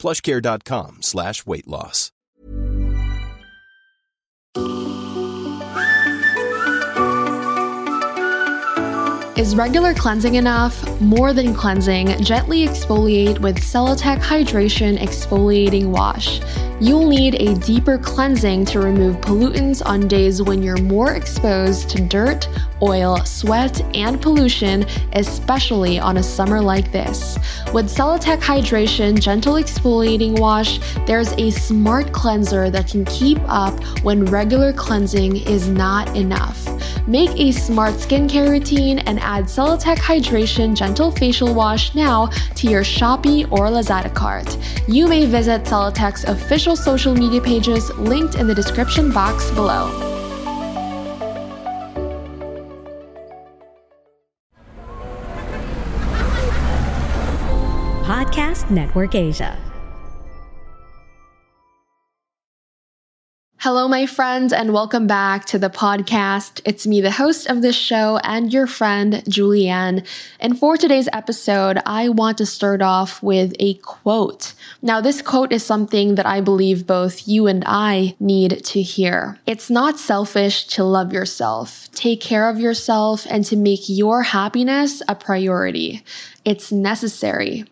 plushcare.com slash weight loss. Is regular cleansing enough? More than cleansing, gently exfoliate with Celeteque Hydration Exfoliating Wash. You'll need a deeper cleansing to remove pollutants on days when you're more exposed to dirt, oil, sweat, and pollution, especially on a summer like this. With Celeteque Hydration Gentle Exfoliating Wash, there's a smart cleanser that can keep up when regular cleansing is not enough. Make a smart skincare routine and add Celeteque Hydration Gentle Facial Wash now to your Shopee or Lazada cart. You may visit Celeteque's official social media pages linked in the description box below. Podcast Network Asia. Hello, my friends, and welcome back to the podcast. It's me, the host of this show, and your friend, Julienne. And for today's episode, I want to start off with a quote. Now, this quote is something that I believe both you and I need to hear. It's not selfish to love yourself, take care of yourself, and to make your happiness a priority. It's necessary.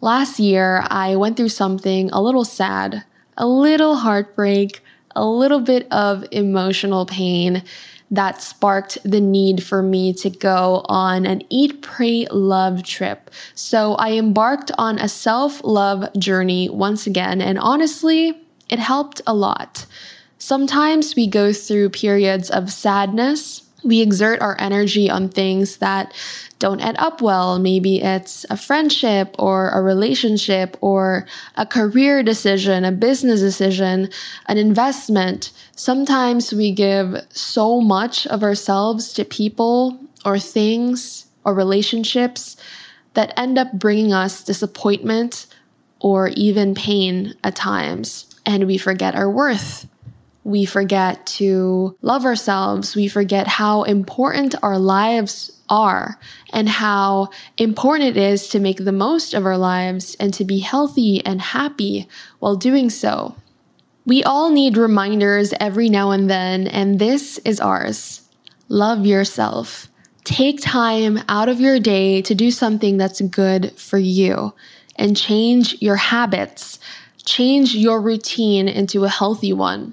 Last year, I went through something a little sad, a little heartbreak a little bit of emotional pain that sparked the need for me to go on an eat, pray, love trip. So I embarked on a self love journey once again, and honestly, it helped a lot. Sometimes we go through periods of sadness. We exert our energy on things that don't end up well. Maybe it's a friendship or a relationship or a career decision, a business decision, an investment. Sometimes we give so much of ourselves to people or things or relationships that end up bringing us disappointment or even pain at times. And we forget our worth. We forget to love ourselves. We forget how important our lives are and how important it is to make the most of our lives and to be healthy and happy while doing so. We all need reminders every now and then, and this is ours. Love yourself. Take time out of your day to do something that's good for you and change your habits. Change your routine into a healthy one.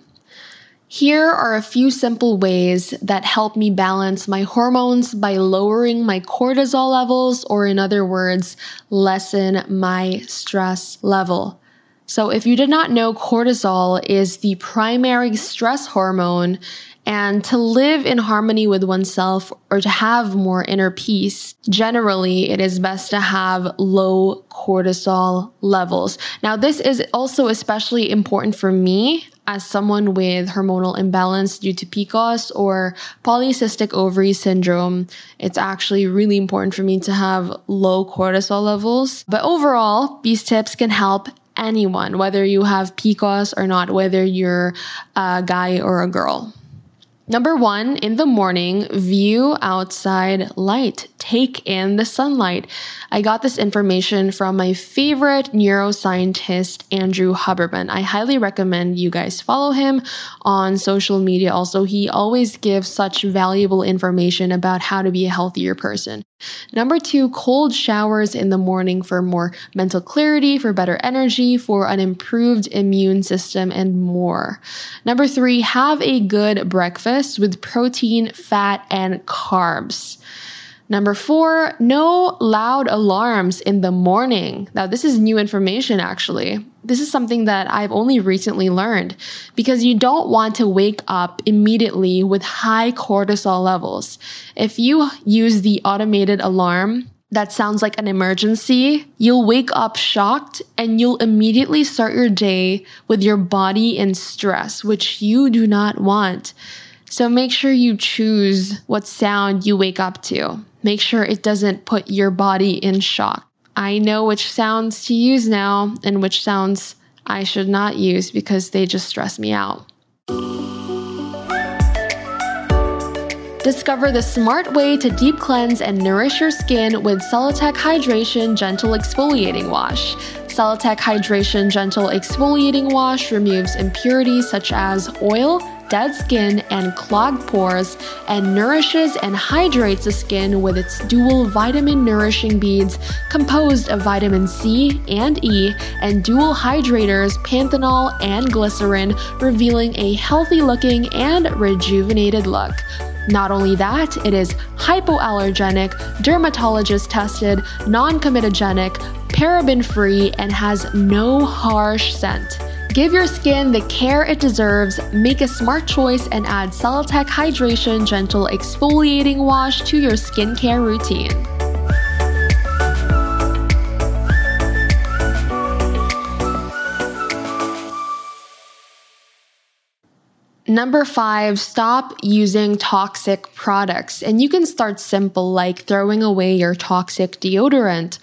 Here are a few simple ways that help me balance my hormones by lowering my cortisol levels, or in other words, lessen my stress level. So, if you did not know, cortisol is the primary stress hormone. And to live in harmony with oneself or to have more inner peace, generally it is best to have low cortisol levels. Now, this is also especially important for me as someone with hormonal imbalance due to PCOS or polycystic ovary syndrome, it's actually really important for me to have low cortisol levels. But overall, these tips can help anyone, whether you have PCOS or not, whether you're a guy or a girl. Number one, in the morning, view outside light. Take in the sunlight. I got this information from my favorite neuroscientist, Andrew Huberman. I highly recommend you guys follow him on social media. Also, he always gives such valuable information about how to be a healthier person. Number two, cold showers in the morning for more mental clarity, for better energy, for an improved immune system, and more. Number three, have a good breakfast with protein, fat, and carbs. Number four, no loud alarms in the morning. Now, this is new information actually. This is something that I've only recently learned because you don't want to wake up immediately with high cortisol levels. If you use the automated alarm, that sounds like an emergency, you'll wake up shocked and you'll immediately start your day with your body in stress, which you do not want. So make sure you choose what sound you wake up to. Make sure it doesn't put your body in shock. I know which sounds to use now and which sounds I should not use because they just stress me out. Discover the smart way to deep cleanse and nourish your skin with Celeteque Hydration Gentle Exfoliating Wash. Celeteque Hydration Gentle Exfoliating Wash removes impurities such as oil, dead skin, and clogged pores, and nourishes and hydrates the skin with its dual vitamin nourishing beads composed of vitamin C and E and dual hydrators, panthenol, and glycerin, revealing a healthy looking and rejuvenated look. Not only that, it is hypoallergenic, dermatologist tested, non comedogenic, paraben free, and has no harsh scent. Give your skin the care it deserves, make a smart choice, and add Celeteque Hydration Gentle Exfoliating Wash to your skincare routine. Number five, stop using toxic products. And you can start simple, like throwing away your toxic deodorant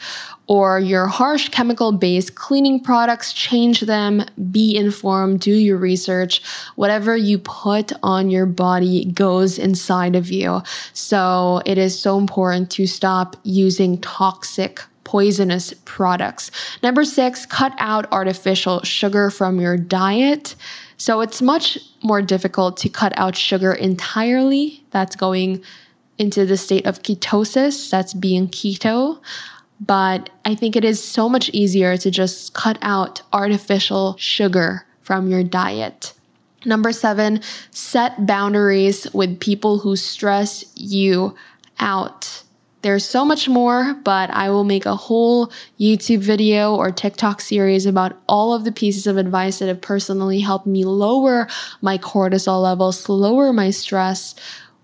or your harsh chemical based cleaning products, change them, be informed, do your research. Whatever you put on your body goes inside of you. So it is so important to stop using toxic poisonous products. Number six, cut out artificial sugar from your diet. So it's much more difficult to cut out sugar entirely. That's going into the state of ketosis, that's being keto. But I think it is so much easier to just cut out artificial sugar from your diet. Number seven, set boundaries with people who stress you out. There's so much more, but I will make a whole YouTube video or TikTok series about all of the pieces of advice that have personally helped me lower my cortisol levels, lower my stress.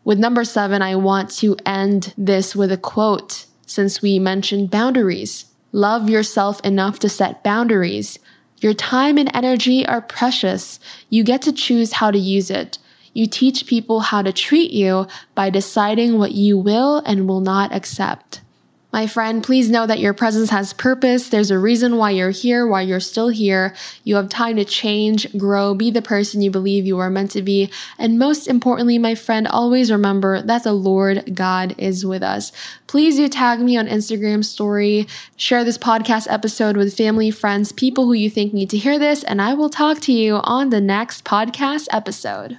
With number seven, I want to end this with a quote since we mentioned boundaries. Love yourself enough to set boundaries. Your time and energy are precious. You get to choose how to use it. You teach people how to treat you by deciding what you will and will not accept. My friend, please know that your presence has purpose. There's a reason why you're here, why you're still here. You have time to change, grow, be the person you believe you are meant to be. And most importantly, my friend, always remember that the Lord God is with us. Please do tag me on Instagram story, share this podcast episode with family, friends, people who you think need to hear this, and I will talk to you on the next podcast episode.